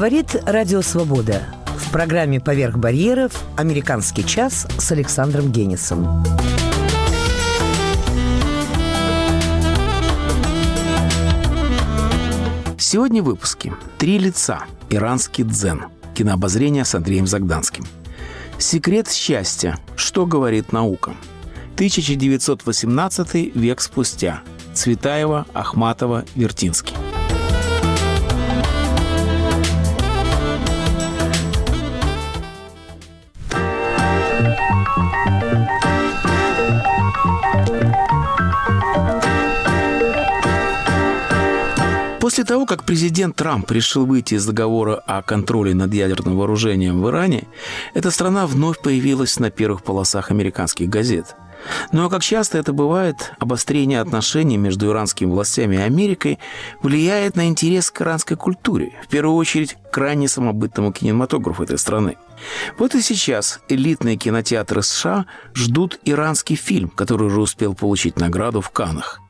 Говорит Радио Свобода. В программе «Поверх барьеров» «Американский час» с Александром Генисом. Сегодня в выпуске «Три лица. Иранский дзен». Кинообозрение с Андреем Загданским. «Секрет счастья. Что говорит наука?» 1918 век спустя. Цветаева, Ахматова, Вертинский. После того, как президент Трамп решил выйти из договора о контроле над ядерным вооружением в Иране, эта страна вновь появилась на первых полосах американских газет. Но, как часто это бывает, обострение отношений между иранскими властями и Америкой влияет на интерес к иранской культуре, в первую очередь к крайне самобытному кинематографу этой страны. Вот и сейчас элитные кинотеатры США ждут иранский фильм, который уже успел получить награду в Каннах.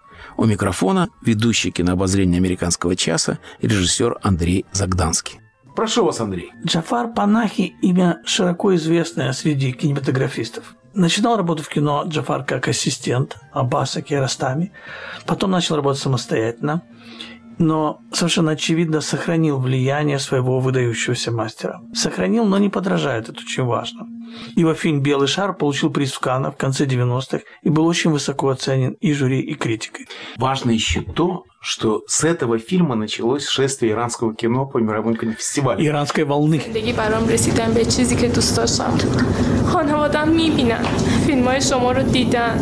У микрофона ведущий кинообозрения американского часа режиссер Андрей Загданский. Прошу вас, Андрей. Джафар Панахи – имя широко известное среди кинематографистов. Начинал работу в кино Джафар как ассистент Аббаса Киаростами. Потом начал работать самостоятельно но совершенно очевидно сохранил влияние своего выдающегося мастера. Сохранил, но не подражает, это очень важно. Его фильм «Белый шар» получил приз в Каннах в конце 90-х и был очень высоко оценен и жюри, и критикой. Важно еще то, что с этого фильма началось шествие иранского кино по мировым кинофестивалям. Иранской волны. خانوادم میبینن فیلم های شما رو دیدن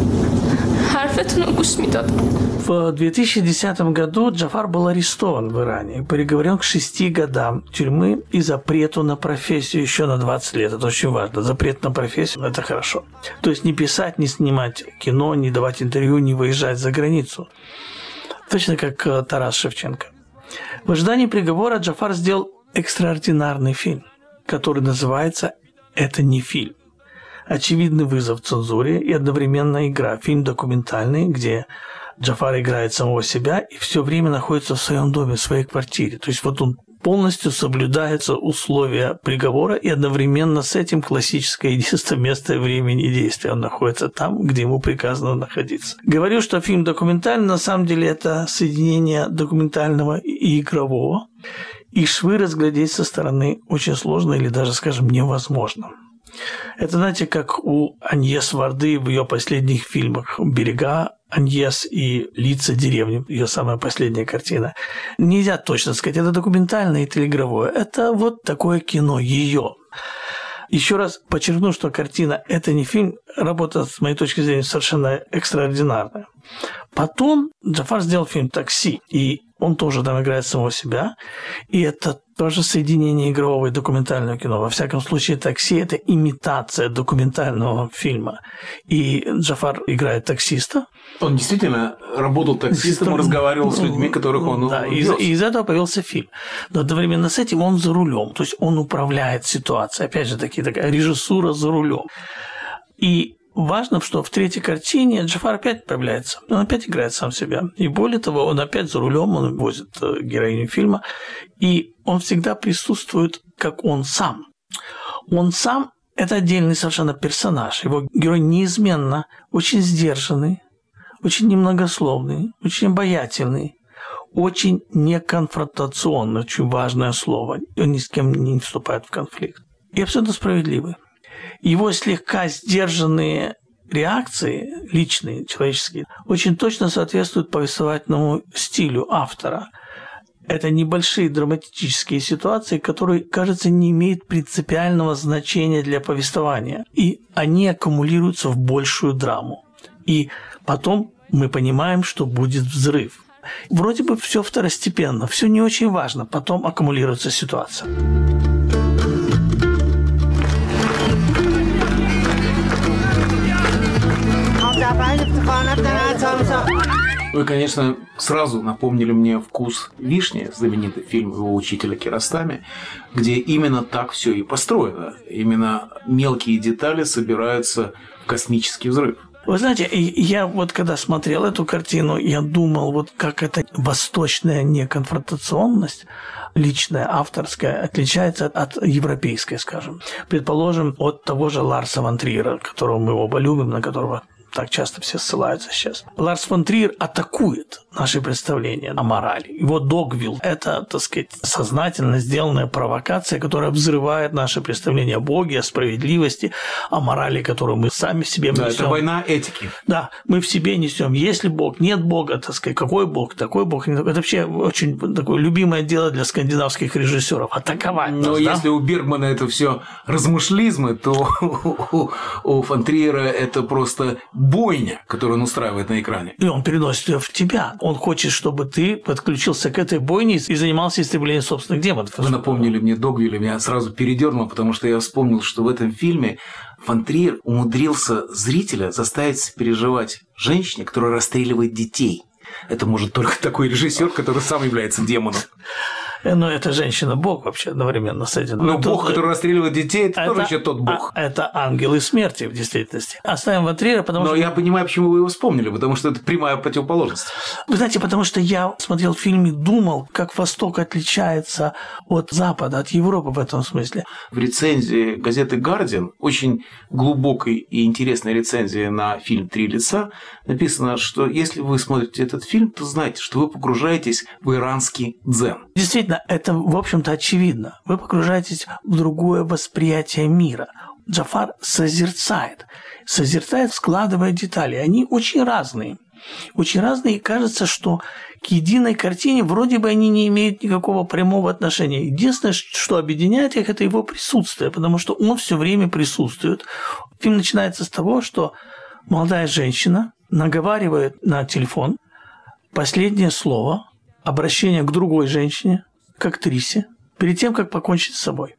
حرفتون رو گوش میدادن в 2010 году Джафар был арестован в Иране и приговорен к шести годам тюрьмы и запрету на профессию еще на 20 лет. Это очень важно. Запрет на профессию – это хорошо. То есть не писать, не снимать кино, не давать интервью, не выезжать за границу. Точно как э, Тарас Шевченко. В ожидании приговора Джафар сделал экстраординарный фильм, который называется «Это не фильм». Очевидный вызов цензуре и одновременно игра. Фильм документальный, где Джафар играет самого себя и все время находится в своем доме, в своей квартире. То есть вот он полностью соблюдаются условия приговора, и одновременно с этим классическое единство места, времени и действия. Он находится там, где ему приказано находиться. Говорю, что фильм документальный, на самом деле это соединение документального и игрового. И швы разглядеть со стороны очень сложно или даже, скажем, невозможно. Это, знаете, как у Аньес Варды в ее последних фильмах «Берега», Аньес и лица деревни, ее самая последняя картина. Нельзя точно сказать, это документальное или игровое. Это вот такое кино, ее. Еще раз подчеркну, что картина – это не фильм, работа, с моей точки зрения, совершенно экстраординарная. Потом Джафар сделал фильм «Такси», и он тоже там играет самого себя, и это тоже соединение игрового и документального кино. Во всяком случае, «Такси» – это имитация документального фильма. И Джафар играет таксиста. Он действительно работал таксистом, он, разговаривал с людьми, которых он Да, и из, из этого появился фильм. Но одновременно с этим он за рулем, то есть он управляет ситуацией. Опять же, таки, такая режиссура за рулем. И Важно, что в третьей картине Джафар опять появляется. Он опять играет сам себя. И более того, он опять за рулем, он возит э, героиню фильма. И он всегда присутствует, как он сам. Он сам – это отдельный совершенно персонаж. Его герой неизменно очень сдержанный, очень немногословный, очень обаятельный, очень неконфронтационный, очень важное слово. Он ни с кем не вступает в конфликт. И абсолютно справедливый его слегка сдержанные реакции, личные, человеческие, очень точно соответствуют повествовательному стилю автора. Это небольшие драматические ситуации, которые, кажется, не имеют принципиального значения для повествования. И они аккумулируются в большую драму. И потом мы понимаем, что будет взрыв. Вроде бы все второстепенно, все не очень важно, потом аккумулируется ситуация. Вы, конечно, сразу напомнили мне «Вкус вишни», знаменитый фильм его учителя Киростами, где именно так все и построено. Именно мелкие детали собираются в космический взрыв. Вы знаете, я вот когда смотрел эту картину, я думал, вот как эта восточная неконфронтационность, личная, авторская, отличается от европейской, скажем. Предположим, от того же Ларса Ван которого мы оба любим, на которого так часто все ссылаются сейчас. Ларс фон Триер атакует наши представления о морали. Его Догвилл – это, так сказать, сознательно сделанная провокация, которая взрывает наши представления о Боге, о справедливости, о морали, которую мы сами в себе несем. Да, это война этики. Да, мы в себе несем. Если Бог, нет Бога, так сказать, какой Бог, такой Бог. Это вообще очень такое любимое дело для скандинавских режиссеров – атаковать. Но нас, если да? у Бергмана это все размышлизмы, то у, у фон Триера это просто бойня, которую он устраивает на экране. И он переносит ее в тебя. Он хочет, чтобы ты подключился к этой бойне и занимался истреблением собственных демонов. Вы напомнили мне Догвилля, меня сразу передернуло, потому что я вспомнил, что в этом фильме Фон Триер умудрился зрителя заставить переживать женщине, которая расстреливает детей. Это может только такой режиссер, который сам является демоном. Э, Но это женщина-бог вообще одновременно с этим. Но это, бог, который расстреливает детей, это, это тоже еще тот бог. А, это ангелы смерти в действительности. Оставим Ватрира, потому Но что... я понимаю, почему вы его вспомнили, потому что это прямая противоположность. Вы знаете, потому что я смотрел фильм и думал, как Восток отличается от Запада, от Европы в этом смысле. В рецензии газеты «Гардиан», очень глубокой и интересной рецензии на фильм «Три лица», написано, что если вы смотрите этот фильм, то знайте, что вы погружаетесь в иранский дзен. Действительно, это, в общем-то, очевидно. Вы погружаетесь в другое восприятие мира. Джафар созерцает. Созерцает, складывая детали. Они очень разные. Очень разные, и кажется, что к единой картине вроде бы они не имеют никакого прямого отношения. Единственное, что объединяет их, это его присутствие, потому что он все время присутствует. Фильм начинается с того, что молодая женщина наговаривает на телефон последнее слово, обращение к другой женщине, к актрисе, перед тем, как покончить с собой.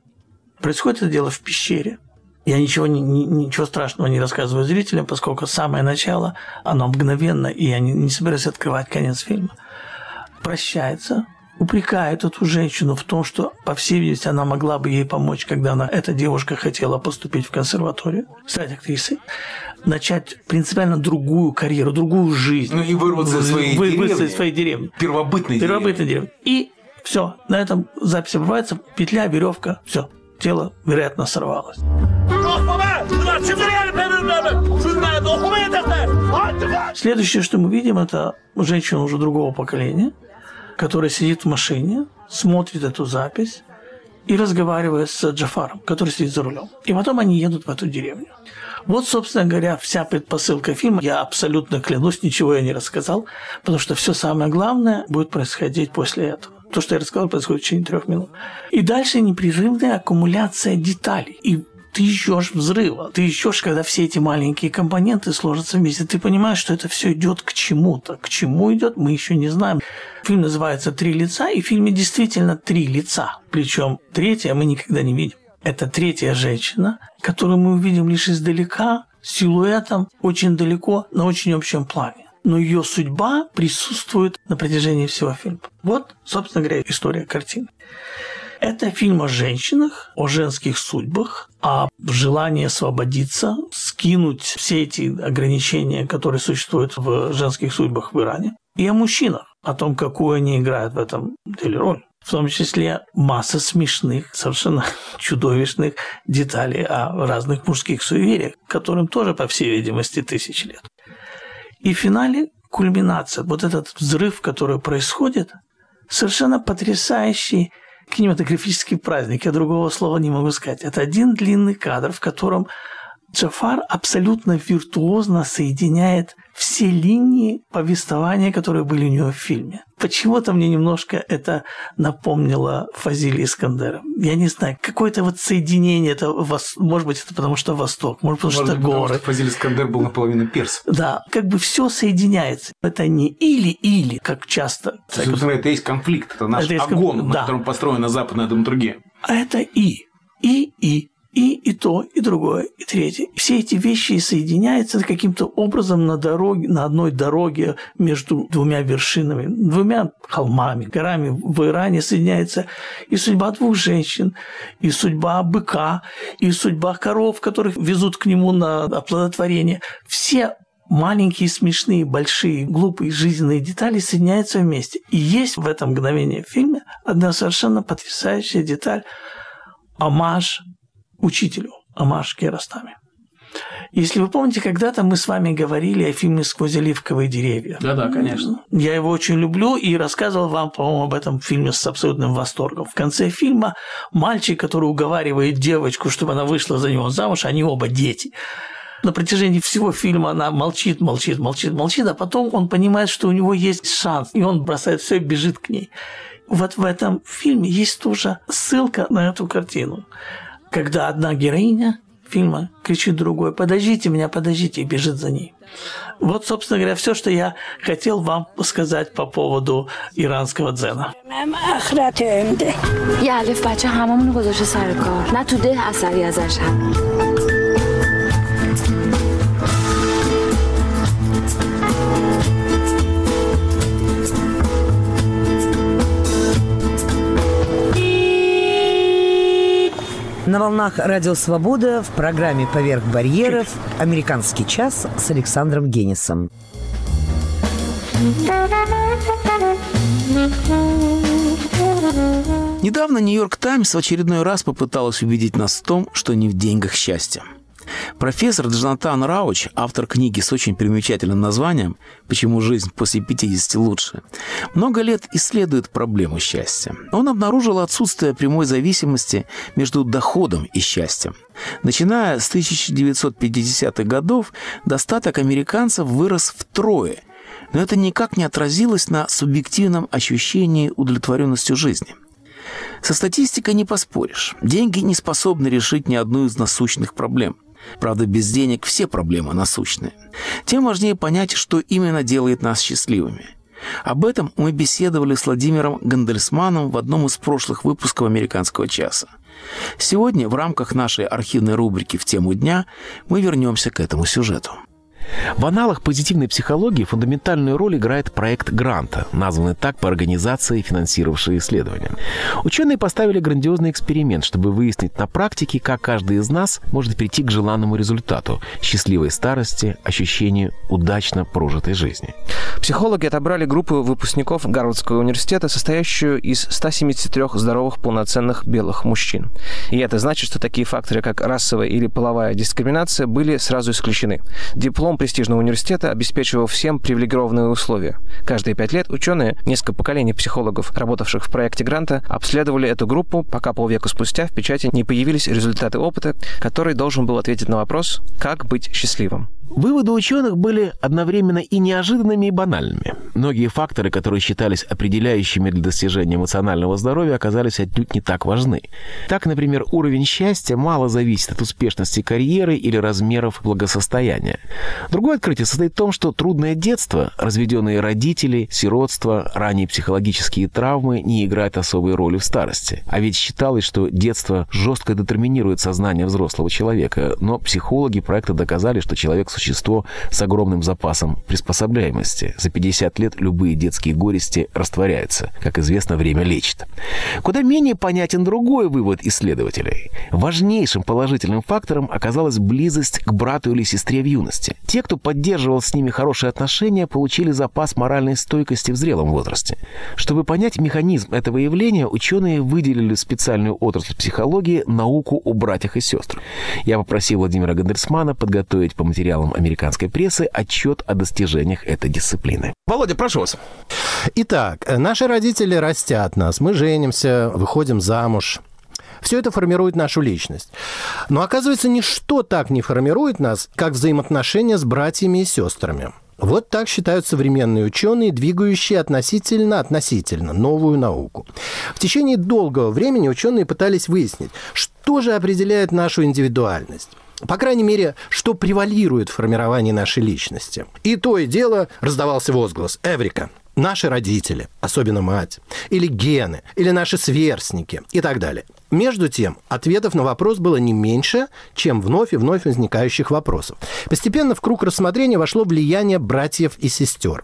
Происходит это дело в пещере. Я ничего, ни, ничего страшного не рассказываю зрителям, поскольку самое начало, оно мгновенно, и я не, не собираюсь открывать конец фильма. Прощается, упрекает эту женщину в том, что, по всей видимости, она могла бы ей помочь, когда она, эта девушка хотела поступить в консерваторию, стать актрисой, начать принципиально другую карьеру, другую жизнь. Ну и вырваться из своей вы, деревни. своей деревни. Первобытной, Первобытной деревни. И все, на этом запись обрывается, петля, веревка, все, тело, вероятно, сорвалось. Следующее, что мы видим, это женщина уже другого поколения, которая сидит в машине, смотрит эту запись и разговаривает с Джафаром, который сидит за рулем. И потом они едут в эту деревню. Вот, собственно говоря, вся предпосылка фильма. Я абсолютно клянусь, ничего я не рассказал, потому что все самое главное будет происходить после этого. То, что я рассказал, происходит в течение трех минут. И дальше непрерывная аккумуляция деталей. И ты ждешь взрыва, ты ждешь, когда все эти маленькие компоненты сложатся вместе. Ты понимаешь, что это все идет к чему-то. К чему идет, мы еще не знаем. Фильм называется «Три лица», и в фильме действительно три лица. Причем третье мы никогда не видим. Это третья женщина, которую мы увидим лишь издалека, силуэтом, очень далеко, на очень общем плане. Но ее судьба присутствует на протяжении всего фильма. Вот, собственно говоря, история картины. Это фильм о женщинах, о женских судьбах, о желании освободиться, скинуть все эти ограничения, которые существуют в женских судьбах в Иране, и о мужчинах, о том, какую они играют в этом деле роль. В том числе масса смешных, совершенно чудовищных деталей о разных мужских суевериях, которым тоже, по всей видимости, тысячи лет. И в финале кульминация, вот этот взрыв, который происходит, совершенно потрясающий кинематографический праздник, я другого слова не могу сказать. Это один длинный кадр, в котором Джафар абсолютно виртуозно соединяет все линии повествования, которые были у него в фильме. Почему-то мне немножко это напомнило Фазили Искандера. Я не знаю, какое-то вот соединение, это, может быть, это потому что Восток, может, потому может, что потому горы. Что Фазиль Искандер был наполовину перс. Да, как бы все соединяется. Это не или-или, как часто. Собственно, это есть конфликт, это наш это огонь, конфликт, на да. котором построена западная драматургия. А это и. И-и. И, и то, и другое, и третье. Все эти вещи соединяются каким-то образом на дороге, на одной дороге между двумя вершинами, двумя холмами, горами в Иране соединяется и судьба двух женщин, и судьба быка, и судьба коров, которых везут к нему на оплодотворение. Все маленькие, смешные, большие, глупые жизненные детали соединяются вместе. И есть в этом мгновении в фильме одна совершенно потрясающая деталь – омаж учителю, омаж Керастами. Если вы помните, когда-то мы с вами говорили о фильме «Сквозь оливковые деревья». Да-да, конечно. Я его очень люблю и рассказывал вам, по-моему, об этом фильме с абсолютным восторгом. В конце фильма мальчик, который уговаривает девочку, чтобы она вышла за него замуж, они оба дети. На протяжении всего фильма она молчит, молчит, молчит, молчит, а потом он понимает, что у него есть шанс, и он бросает все и бежит к ней. Вот в этом фильме есть тоже ссылка на эту картину, когда одна героиня фильма кричит другой «Подождите меня, подождите!» и бежит за ней. Вот, собственно говоря, все, что я хотел вам сказать по поводу иранского дзена. یه الف بچه هممون گذاشته سر کار نه تو ده اثری ازش هم На волнах Радио Свобода в программе «Поверх барьеров» «Американский час» с Александром Генисом. Недавно «Нью-Йорк Таймс» в очередной раз попыталась убедить нас в том, что не в деньгах счастье. Профессор Джонатан Рауч, автор книги с очень примечательным названием «Почему жизнь после 50 лучше», много лет исследует проблему счастья. Он обнаружил отсутствие прямой зависимости между доходом и счастьем. Начиная с 1950-х годов, достаток американцев вырос втрое, но это никак не отразилось на субъективном ощущении удовлетворенностью жизни – со статистикой не поспоришь. Деньги не способны решить ни одну из насущных проблем. Правда, без денег все проблемы насущные. Тем важнее понять, что именно делает нас счастливыми. Об этом мы беседовали с Владимиром Гандельсманом в одном из прошлых выпусков «Американского часа». Сегодня в рамках нашей архивной рубрики «В тему дня» мы вернемся к этому сюжету. В аналах позитивной психологии фундаментальную роль играет проект Гранта, названный так по организации, финансировавшей исследования. Ученые поставили грандиозный эксперимент, чтобы выяснить на практике, как каждый из нас может прийти к желанному результату – счастливой старости, ощущению удачно прожитой жизни. Психологи отобрали группу выпускников Гарвардского университета, состоящую из 173 здоровых полноценных белых мужчин. И это значит, что такие факторы, как расовая или половая дискриминация, были сразу исключены. Диплом престижного университета обеспечивал всем привилегированные условия. Каждые пять лет ученые, несколько поколений психологов, работавших в проекте Гранта, обследовали эту группу, пока полвека спустя в печати не появились результаты опыта, который должен был ответить на вопрос «Как быть счастливым?». Выводы ученых были одновременно и неожиданными, и банальными. Многие факторы, которые считались определяющими для достижения эмоционального здоровья, оказались отнюдь не так важны. Так, например, уровень счастья мало зависит от успешности карьеры или размеров благосостояния. Другое открытие состоит в том, что трудное детство, разведенные родители, сиротство, ранние психологические травмы не играют особой роли в старости. А ведь считалось, что детство жестко детерминирует сознание взрослого человека, но психологи проекта доказали, что человек существо с огромным запасом приспособляемости. За 50 лет любые детские горести растворяются. Как известно, время лечит. Куда менее понятен другой вывод исследователей. Важнейшим положительным фактором оказалась близость к брату или сестре в юности. Те, кто поддерживал с ними хорошие отношения, получили запас моральной стойкости в зрелом возрасте. Чтобы понять механизм этого явления, ученые выделили специальную отрасль психологии науку о братьях и сестрах. Я попросил Владимира Гандерсмана подготовить по материалам материалам американской прессы отчет о достижениях этой дисциплины. Володя, прошу вас. Итак, наши родители растят нас, мы женимся, выходим замуж. Все это формирует нашу личность. Но оказывается, ничто так не формирует нас, как взаимоотношения с братьями и сестрами. Вот так считают современные ученые, двигающие относительно-относительно новую науку. В течение долгого времени ученые пытались выяснить, что же определяет нашу индивидуальность по крайней мере, что превалирует в формировании нашей личности. И то и дело раздавался возглас «Эврика». наши родители, особенно мать, или гены, или наши сверстники и так далее. Между тем, ответов на вопрос было не меньше, чем вновь и вновь возникающих вопросов. Постепенно в круг рассмотрения вошло влияние братьев и сестер.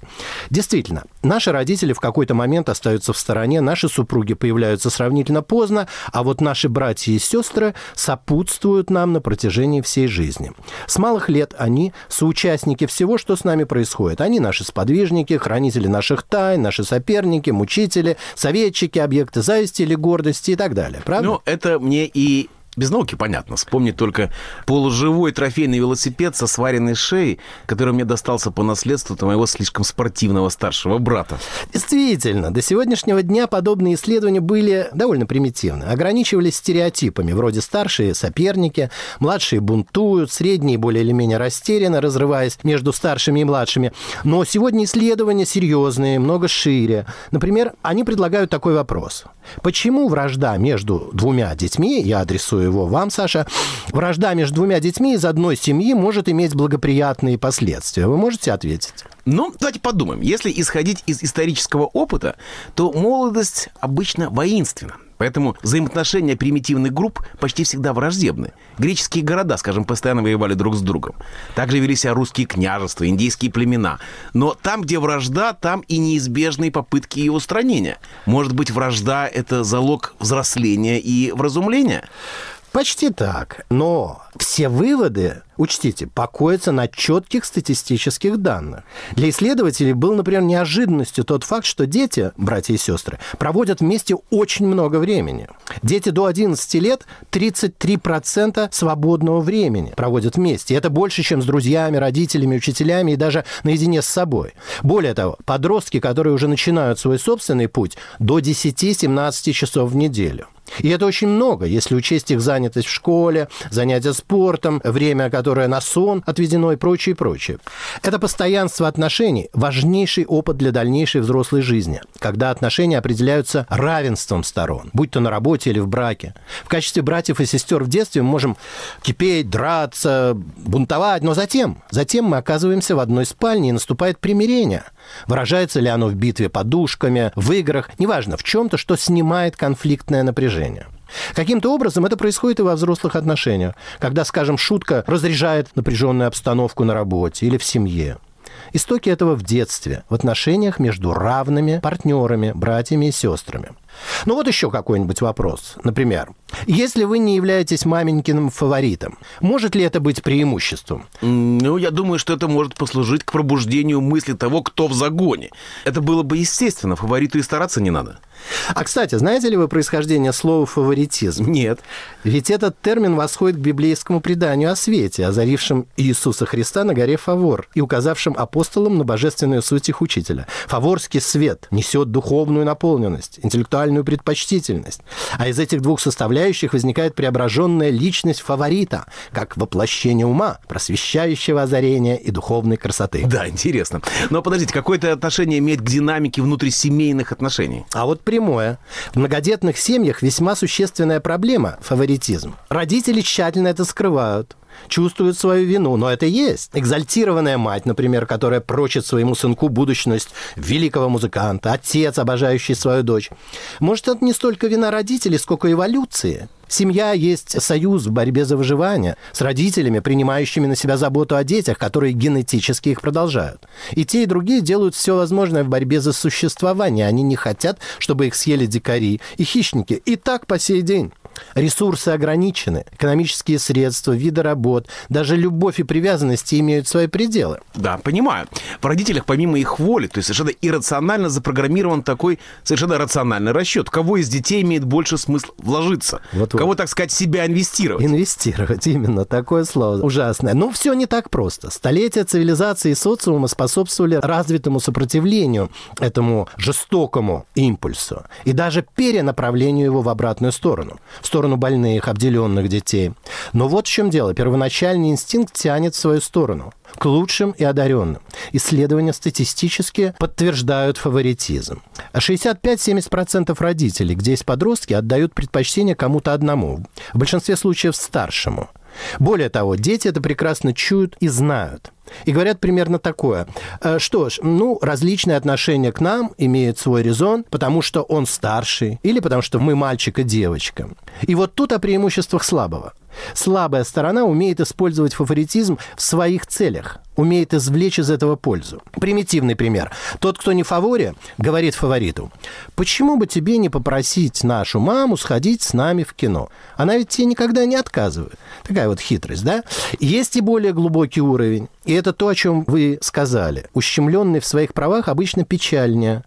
Действительно, наши родители в какой-то момент остаются в стороне, наши супруги появляются сравнительно поздно, а вот наши братья и сестры сопутствуют нам на протяжении всей жизни. С малых лет они соучастники всего, что с нами происходит. Они наши сподвижники, хранители наших тайн, наши соперники, мучители, советчики, объекты зависти или гордости и так далее. Правда? Ну, это мне и без науки понятно. Вспомнить только полуживой трофейный велосипед со сваренной шеей, который мне достался по наследству от моего слишком спортивного старшего брата. Действительно, до сегодняшнего дня подобные исследования были довольно примитивны. Ограничивались стереотипами, вроде старшие соперники, младшие бунтуют, средние более или менее растеряны, разрываясь между старшими и младшими. Но сегодня исследования серьезные, много шире. Например, они предлагают такой вопрос. Почему вражда между двумя детьми, я адресую его вам, Саша, вражда между двумя детьми из одной семьи может иметь благоприятные последствия? Вы можете ответить? Ну, давайте подумаем. Если исходить из исторического опыта, то молодость обычно воинственна. Поэтому взаимоотношения примитивных групп почти всегда враждебны. Греческие города, скажем, постоянно воевали друг с другом. Также вели себя русские княжества, индийские племена. Но там, где вражда, там и неизбежные попытки ее устранения. Может быть, вражда — это залог взросления и вразумления? Почти так. Но все выводы, учтите, покоятся на четких статистических данных. Для исследователей был, например, неожиданностью тот факт, что дети, братья и сестры, проводят вместе очень много времени. Дети до 11 лет 33% свободного времени проводят вместе. Это больше, чем с друзьями, родителями, учителями и даже наедине с собой. Более того, подростки, которые уже начинают свой собственный путь, до 10-17 часов в неделю. И это очень много, если учесть их занятость в школе, занятия спортом, время, которое на сон отведено и прочее, и прочее. Это постоянство отношений – важнейший опыт для дальнейшей взрослой жизни, когда отношения определяются равенством сторон, будь то на работе или в браке. В качестве братьев и сестер в детстве мы можем кипеть, драться, бунтовать, но затем, затем мы оказываемся в одной спальне, и наступает примирение. Выражается ли оно в битве подушками, в играх, неважно, в чем-то, что снимает конфликтное напряжение. Каким-то образом это происходит и во взрослых отношениях, когда, скажем, шутка разряжает напряженную обстановку на работе или в семье. Истоки этого в детстве, в отношениях между равными партнерами, братьями и сестрами. Ну вот еще какой-нибудь вопрос. Например, если вы не являетесь маменькиным фаворитом, может ли это быть преимуществом? Ну, я думаю, что это может послужить к пробуждению мысли того, кто в загоне. Это было бы естественно, фавориту и стараться не надо. А, кстати, знаете ли вы происхождение слова «фаворитизм»? Нет. Ведь этот термин восходит к библейскому преданию о свете, озарившем Иисуса Христа на горе Фавор и указавшем апостолам на божественную суть их учителя. Фаворский свет несет духовную наполненность, интеллектуальную предпочтительность. А из этих двух составляющих возникает преображенная личность фаворита, как воплощение ума, просвещающего озарения и духовной красоты. Да, интересно. Но подождите, какое это отношение имеет к динамике внутрисемейных отношений? А вот прямое. В многодетных семьях весьма существенная проблема – фаворитизм. Родители тщательно это скрывают чувствуют свою вину, но это есть. Экзальтированная мать, например, которая прочит своему сынку будущность великого музыканта, отец, обожающий свою дочь. Может, это не столько вина родителей, сколько эволюции. Семья есть союз в борьбе за выживание с родителями, принимающими на себя заботу о детях, которые генетически их продолжают. И те, и другие делают все возможное в борьбе за существование. Они не хотят, чтобы их съели дикари и хищники. И так по сей день. Ресурсы ограничены, экономические средства, виды работ, даже любовь и привязанности имеют свои пределы. Да, понимаю. В родителях помимо их воли, то есть совершенно иррационально запрограммирован такой совершенно рациональный расчет. Кого из детей имеет больше смысл вложиться? Вот -вот. Кого, так сказать, себя инвестировать? Инвестировать, именно. Такое слово ужасное. Но все не так просто. Столетия цивилизации и социума способствовали развитому сопротивлению этому жестокому импульсу и даже перенаправлению его в обратную сторону в сторону больных, обделенных детей. Но вот в чем дело. Первоначальный инстинкт тянет в свою сторону к лучшим и одаренным. Исследования статистически подтверждают фаворитизм. 65-70% родителей, где есть подростки, отдают предпочтение кому-то одному, в большинстве случаев старшему. Более того, дети это прекрасно чуют и знают. И говорят примерно такое. «Э, что ж, ну, различные отношения к нам имеют свой резон, потому что он старший, или потому что мы мальчик и девочка. И вот тут о преимуществах слабого. Слабая сторона умеет использовать фаворитизм в своих целях, умеет извлечь из этого пользу. Примитивный пример. Тот, кто не фаворе, говорит фавориту, почему бы тебе не попросить нашу маму сходить с нами в кино? Она ведь тебе никогда не отказывает. Такая вот хитрость, да? Есть и более глубокий уровень. И это то, о чем вы сказали. Ущемленный в своих правах обычно печальнее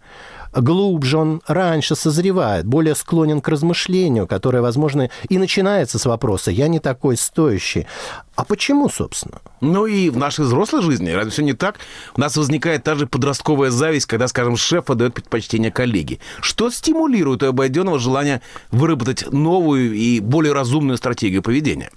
глубже он раньше созревает, более склонен к размышлению, которое, возможно, и начинается с вопроса «я не такой стоящий». А почему, собственно? Ну и в нашей взрослой жизни, разве все не так? У нас возникает та же подростковая зависть, когда, скажем, шеф отдает предпочтение коллеге. Что стимулирует у обойденного желание выработать новую и более разумную стратегию поведения?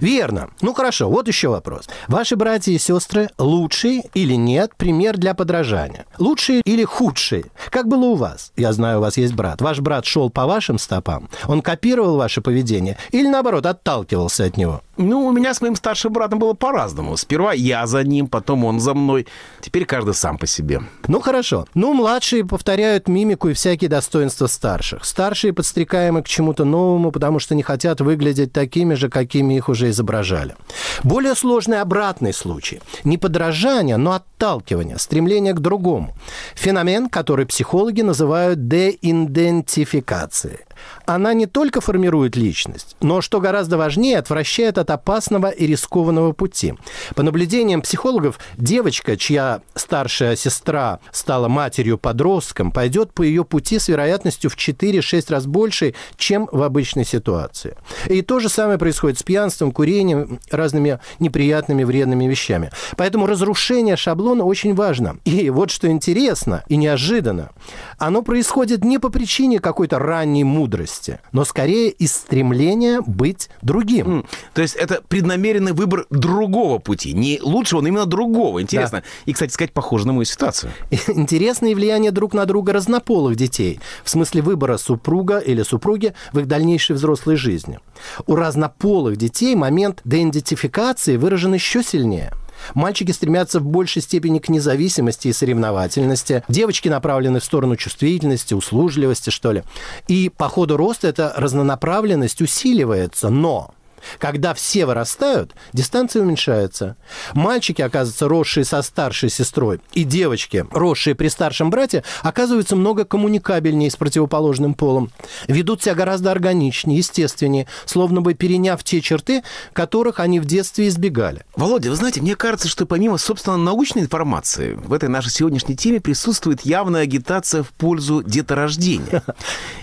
Верно. Ну хорошо, вот еще вопрос. Ваши братья и сестры лучшие или нет пример для подражания? Лучшие или худшие? Как было у вас? Я знаю, у вас есть брат. Ваш брат шел по вашим стопам? Он копировал ваше поведение или, наоборот, отталкивался от него? Ну, у меня с моим старшим братом было по-разному. Сперва я за ним, потом он за мной. Теперь каждый сам по себе. Ну, хорошо. Ну, младшие повторяют мимику и всякие достоинства старших. Старшие подстрекаемы к чему-то новому, потому что не хотят выглядеть такими же, какими их уже изображали. Более сложный обратный случай. Не подражание, но отталкивание, стремление к другому. Феномен, который психологи называют деидентификацией она не только формирует личность, но, что гораздо важнее, отвращает от опасного и рискованного пути. По наблюдениям психологов, девочка, чья старшая сестра стала матерью-подростком, пойдет по ее пути с вероятностью в 4-6 раз больше, чем в обычной ситуации. И то же самое происходит с пьянством, курением, разными неприятными, вредными вещами. Поэтому разрушение шаблона очень важно. И вот что интересно и неожиданно, оно происходит не по причине какой-то ранней мудрости, мудрости, но скорее из стремления быть другим. Mm. То есть это преднамеренный выбор другого пути, не лучшего, но именно другого. Интересно. Да. И, кстати сказать, похоже на мою ситуацию. Интересное влияние друг на друга разнополых детей, в смысле выбора супруга или супруги в их дальнейшей взрослой жизни. У разнополых детей момент деидентификации выражен еще сильнее – Мальчики стремятся в большей степени к независимости и соревновательности. Девочки направлены в сторону чувствительности, услужливости, что ли. И по ходу роста эта разнонаправленность усиливается. Но когда все вырастают, дистанция уменьшается. Мальчики, оказывается, росшие со старшей сестрой, и девочки, росшие при старшем брате, оказываются много коммуникабельнее с противоположным полом. Ведут себя гораздо органичнее, естественнее, словно бы переняв те черты, которых они в детстве избегали. Володя, вы знаете, мне кажется, что помимо, собственно, научной информации, в этой нашей сегодняшней теме присутствует явная агитация в пользу деторождения.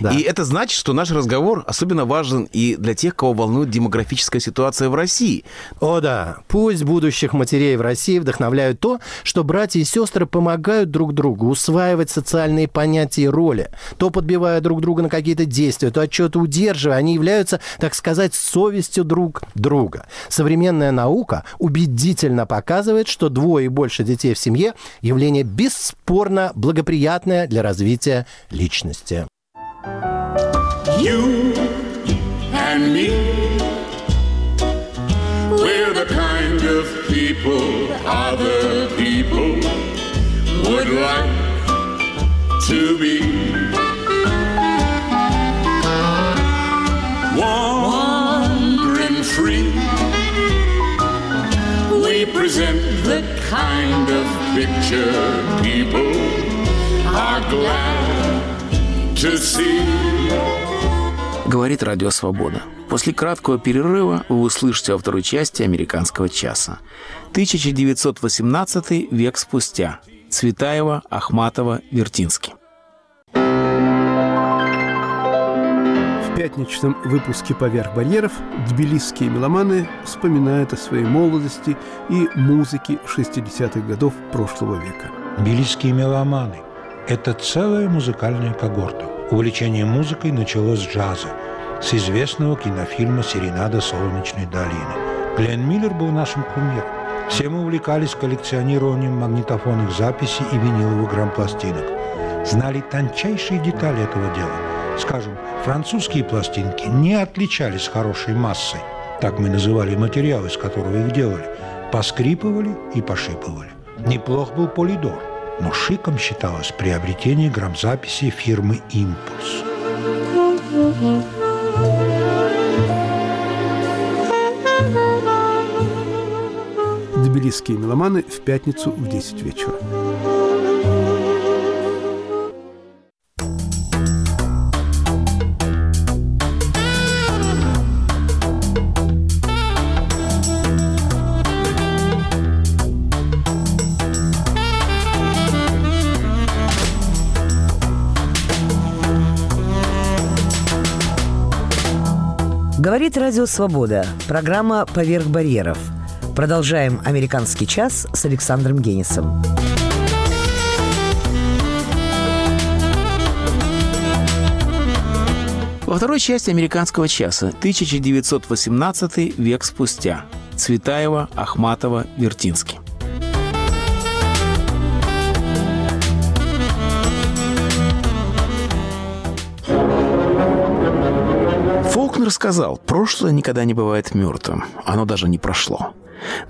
И это значит, что наш разговор особенно важен и для тех, кого волнует демография демографическая ситуация в России. О да, пусть будущих матерей в России вдохновляют то, что братья и сестры помогают друг другу усваивать социальные понятия и роли, то подбивая друг друга на какие-то действия, то отчеты удерживая, они являются, так сказать, совестью друг друга. Современная наука убедительно показывает, что двое и больше детей в семье – явление бесспорно благоприятное для развития личности. You and me. Like to be. Wandering free, we present the kind of picture people are glad to see. Говорит Радио Свобода. После краткого перерыва вы услышите во второй части «Американского часа». 1918 век спустя. Цветаева, Ахматова, Вертинский. В пятничном выпуске «Поверх барьеров» тбилисские меломаны вспоминают о своей молодости и музыке 60-х годов прошлого века. Тбилисские меломаны – это целая музыкальная когорта. Увлечение музыкой началось с джаза – с известного кинофильма «Серенада солнечной долины». Глен Миллер был нашим кумиром. Все мы увлекались коллекционированием магнитофонных записей и виниловых грампластинок. Знали тончайшие детали этого дела. Скажем, французские пластинки не отличались хорошей массой. Так мы называли материал, из которого их делали. поскрипывали и пошипывали. Неплох был Полидор, но шиком считалось приобретение грамзаписи фирмы «Импульс». Тбилисские меломаны в пятницу в 10 вечера. Говорит Радио Свобода. Программа «Поверх барьеров». Продолжаем «Американский час» с Александром Генисом. Во второй части «Американского часа» 1918 век спустя. Цветаева, Ахматова, Вертинский. Фолкнер сказал, прошлое никогда не бывает мертвым, оно даже не прошло.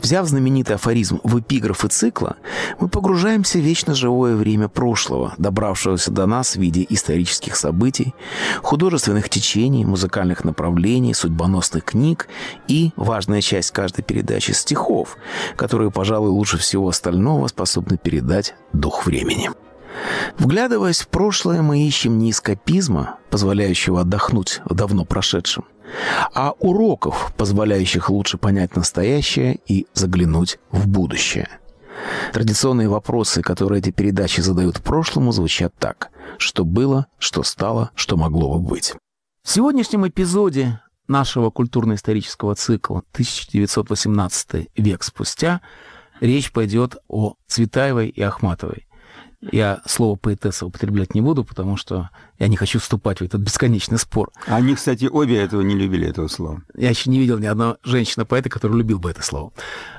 Взяв знаменитый афоризм в эпиграфы цикла, мы погружаемся в вечно живое время прошлого, добравшегося до нас в виде исторических событий, художественных течений, музыкальных направлений, судьбоносных книг и, важная часть каждой передачи, стихов, которые, пожалуй, лучше всего остального способны передать дух времени. Вглядываясь в прошлое, мы ищем не эскапизма, позволяющего отдохнуть в давно прошедшем, а уроков, позволяющих лучше понять настоящее и заглянуть в будущее. Традиционные вопросы, которые эти передачи задают прошлому, звучат так. Что было, что стало, что могло бы быть. В сегодняшнем эпизоде нашего культурно-исторического цикла 1918 век спустя речь пойдет о Цветаевой и Ахматовой. Я слово поэтесса употреблять не буду, потому что я не хочу вступать в этот бесконечный спор. Они, кстати, обе этого не любили, этого слова. Я еще не видел ни одной женщины-поэта, которая любил бы это слово.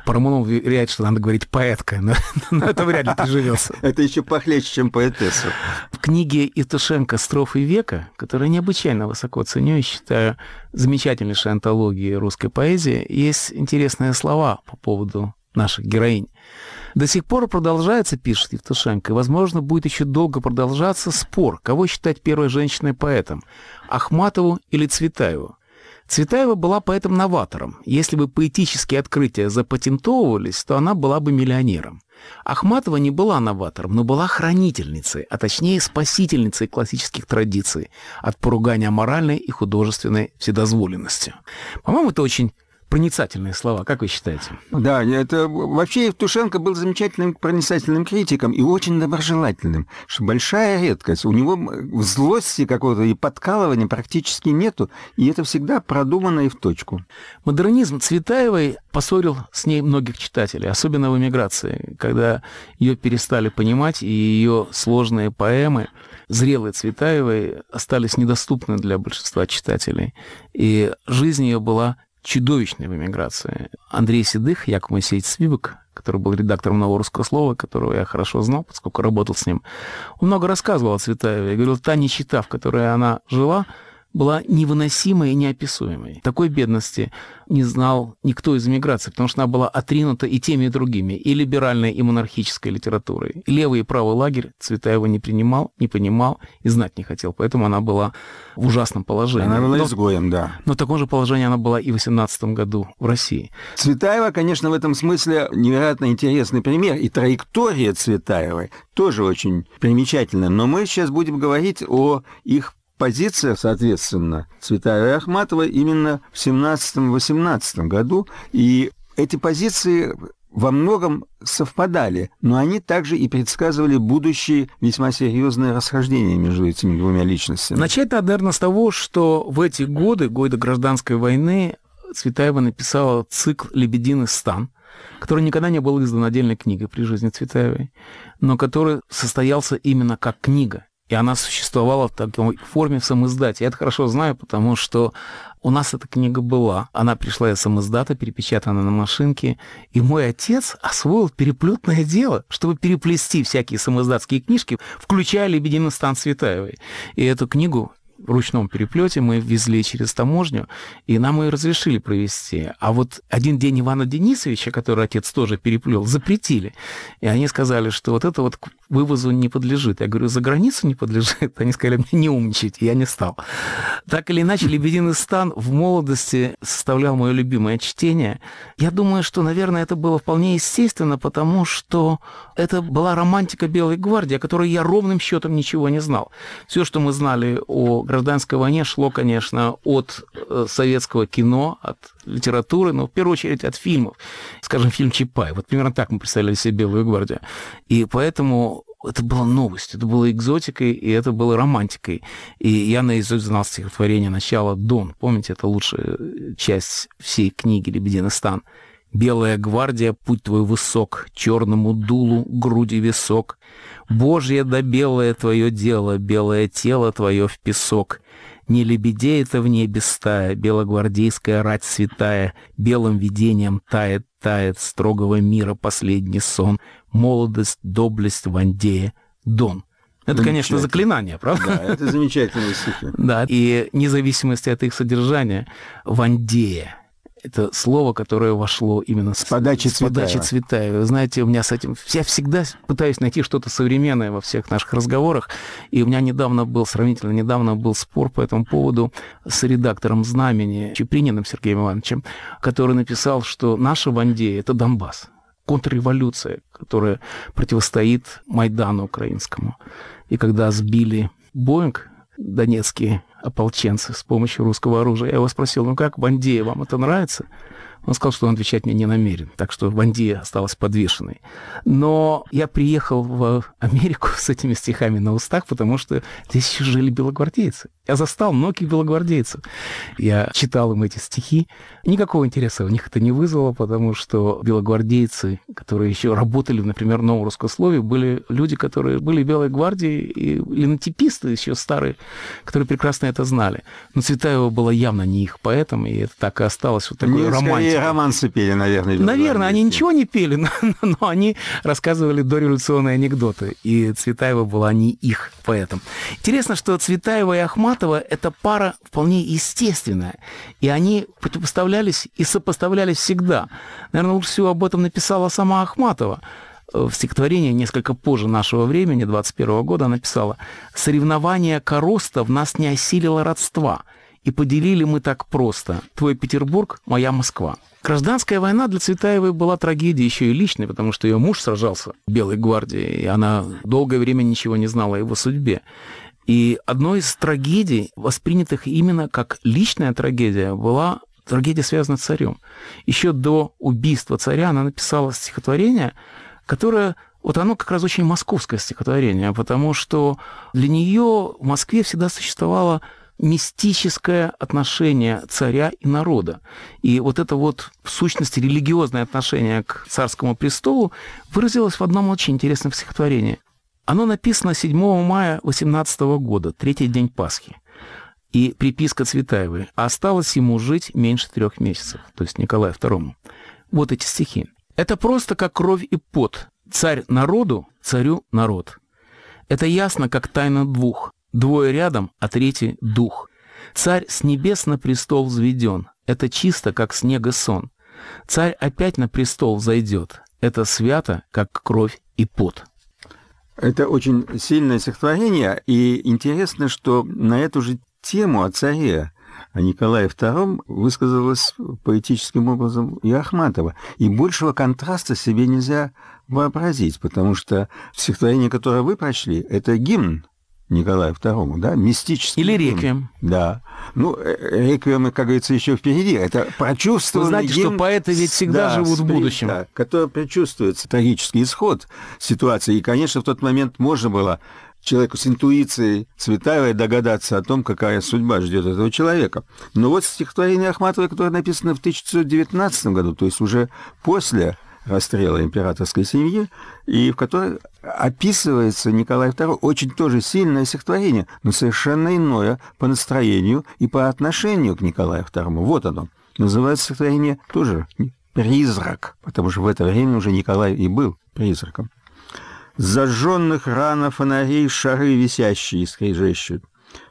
Парамонов уверяет, что надо говорить поэтка, но, но это вряд ли приживется. Это еще похлеще, чем поэтесса. В книге Итушенко «Строфы века», которую необычайно высоко ценю и считаю замечательнейшей антологией русской поэзии, есть интересные слова по поводу наших героинь. До сих пор продолжается, пишет Евтушенко, и, возможно, будет еще долго продолжаться спор, кого считать первой женщиной-поэтом, Ахматову или Цветаеву. Цветаева была поэтом-новатором. Если бы поэтические открытия запатентовывались, то она была бы миллионером. Ахматова не была новатором, но была хранительницей, а точнее спасительницей классических традиций от поругания моральной и художественной вседозволенности. По-моему, это очень проницательные слова, как вы считаете? Да, это вообще Евтушенко был замечательным проницательным критиком и очень доброжелательным, что большая редкость. У него злости какого-то и подкалывания практически нету, и это всегда продумано и в точку. Модернизм Цветаевой поссорил с ней многих читателей, особенно в эмиграции, когда ее перестали понимать, и ее сложные поэмы, зрелые Цветаевой, остались недоступны для большинства читателей. И жизнь ее была чудовищной в эмиграции. Андрей Седых, Яков Моисеевич Свивок, который был редактором «Нового русского слова», которого я хорошо знал, поскольку работал с ним, он много рассказывал о Цветаеве. Я говорил, та нищета, в которой она жила, была невыносимой и неописуемой. Такой бедности не знал никто из эмиграции, потому что она была отринута и теми, и другими, и либеральной, и монархической литературой. левый и правый лагерь Цветаева не принимал, не понимал и знать не хотел, поэтому она была в ужасном положении. Она была но, изгоем, да. Но в таком же положении она была и в 18 году в России. Цветаева, конечно, в этом смысле невероятно интересный пример, и траектория Цветаевой тоже очень примечательна, но мы сейчас будем говорить о их позиция, соответственно, Цветаева и Ахматова именно в 17-18 году. И эти позиции во многом совпадали, но они также и предсказывали будущие весьма серьезные расхождения между этими двумя личностями. Начать надо, наверное, с того, что в эти годы, годы гражданской войны, Цветаева написала цикл «Лебединый стан», который никогда не был издан отдельной книгой при жизни Цветаевой, но который состоялся именно как книга. И она существовала в такой форме в самоиздате. Я это хорошо знаю, потому что у нас эта книга была. Она пришла из самоиздата, перепечатана на машинке. И мой отец освоил переплетное дело, чтобы переплести всякие самоиздатские книжки, включая «Лебединый стан Светаевой». И эту книгу в ручном переплете, мы везли через таможню, и нам ее разрешили провести. А вот один день Ивана Денисовича, который отец тоже переплел, запретили. И они сказали, что вот это вот вывозу не подлежит. Я говорю, за границу не подлежит? Они сказали, мне не умничать, я не стал. Так или иначе, «Лебединый стан» в молодости составлял мое любимое чтение. Я думаю, что, наверное, это было вполне естественно, потому что это была романтика Белой гвардии, о которой я ровным счетом ничего не знал. Все, что мы знали о гражданской войне, шло, конечно, от э, советского кино, от литературы, но в первую очередь от фильмов. Скажем, фильм «Чапай». Вот примерно так мы представляли себе Белую гвардию. И поэтому это была новость, это было экзотикой, и это было романтикой. И я наизусть знал стихотворение начала «Дон». Помните, это лучшая часть всей книги «Лебединый стан». Белая гвардия, путь твой высок, черному дулу, груди висок. Божье да белое твое дело, белое тело твое в песок. Не лебедей это в небе стая, белогвардейская рать святая, белым видением тает, тает строгого мира последний сон, молодость, доблесть Вандея, Дон. Это, конечно, заклинание, правда? Да, это замечательные стихи. Да, и независимости от их содержания, Вандея, это слово, которое вошло именно с, с подачи с подачи Цветаева. Цветаева. Вы знаете, у меня с этим... Я всегда пытаюсь найти что-то современное во всех наших разговорах. И у меня недавно был, сравнительно недавно был спор по этому поводу с редактором «Знамени» Чеприниным Сергеем Ивановичем, который написал, что наша Вандея — это Донбасс контрреволюция, которая противостоит Майдану украинскому. И когда сбили Боинг, донецкие ополченцы с помощью русского оружия, я его спросил, ну как, Бандея, вам это нравится? Он сказал, что он отвечать мне не намерен, так что Бандия осталась подвешенной. Но я приехал в Америку с этими стихами на устах, потому что здесь еще жили белогвардейцы. Я застал многих белогвардейцев. Я читал им эти стихи. Никакого интереса у них это не вызвало, потому что белогвардейцы, которые еще работали, например, в новом русскословии, были люди, которые были Белой гвардии, и линотиписты еще старые, которые прекрасно это знали. Но Цветаева была явно не их поэтом, и это так и осталось вот такой Не, романтикой. Скорее романсы пели, наверное. Наверное, они ничего не пели, но, но они рассказывали дореволюционные анекдоты, и Цветаева была не их поэтом. Интересно, что Цветаева и Ахматова – это пара вполне естественная, и они противопоставлялись и сопоставлялись всегда. Наверное, лучше всего об этом написала сама Ахматова. В стихотворении несколько позже нашего времени, 21 года, она писала «Соревнование короста в нас не осилило родства, и поделили мы так просто. Твой Петербург, моя Москва». Гражданская война для Цветаевой была трагедией еще и личной, потому что ее муж сражался в Белой гвардии, и она долгое время ничего не знала о его судьбе. И одной из трагедий, воспринятых именно как личная трагедия, была трагедия, связанная с царем. Еще до убийства царя она написала стихотворение, которое вот оно как раз очень московское стихотворение, потому что для нее в Москве всегда существовало мистическое отношение царя и народа. И вот это вот в сущности религиозное отношение к царскому престолу выразилось в одном очень интересном стихотворении. Оно написано 7 мая 18 года, третий день Пасхи. И приписка Цветаевой. А осталось ему жить меньше трех месяцев, то есть Николаю II. Вот эти стихи. Это просто как кровь и пот. Царь народу, царю народ. Это ясно, как тайна двух. Двое рядом, а третий — дух. Царь с небес на престол взведен. Это чисто, как снега сон. Царь опять на престол зайдет. Это свято, как кровь и пот. Это очень сильное стихотворение, и интересно, что на эту же тему о царе, о Николае II высказалась поэтическим образом и Ахматова. И большего контраста себе нельзя вообразить, потому что стихотворение, которое вы прочли, это гимн Николаю II, да, мистический. Или реквием. Да. Ну, реквием, как говорится, еще впереди. Это прочувствованный Вы знаете, гимн, что поэты ведь всегда да, живут в будущем. Да, который предчувствуется трагический исход ситуации. И, конечно, в тот момент можно было человеку с интуицией Цветаевой догадаться о том, какая судьба ждет этого человека. Но вот стихотворение Ахматовой, которое написано в 1919 году, то есть уже после расстрела императорской семьи, и в которой описывается Николай II очень тоже сильное стихотворение, но совершенно иное по настроению и по отношению к Николаю II. Вот оно. Называется стихотворение тоже «Призрак», потому что в это время уже Николай и был призраком. Зажженных рано фонарей шары висящие скрежещут.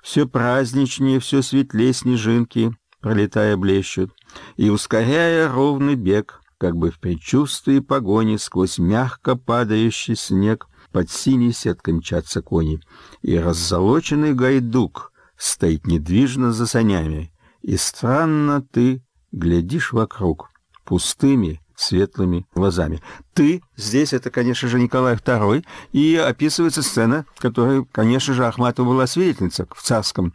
Все праздничнее, все светлее снежинки, пролетая блещут, и, ускоряя ровный бег, как бы в предчувствии погони сквозь мягко падающий снег, под синей сеткой мчатся кони, и раззолоченный гайдук стоит недвижно за санями, и странно ты глядишь вокруг пустыми, светлыми глазами. Ты здесь, это, конечно же, Николай II, и описывается сцена, которой, конечно же, Ахматова была свидетельница в царском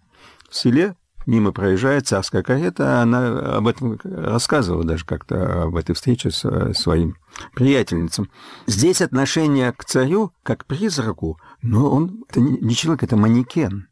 селе, мимо проезжает царская карета, она об этом рассказывала даже как-то об этой встрече с своим приятельницам. Здесь отношение к царю как к призраку, но он это не человек, это манекен.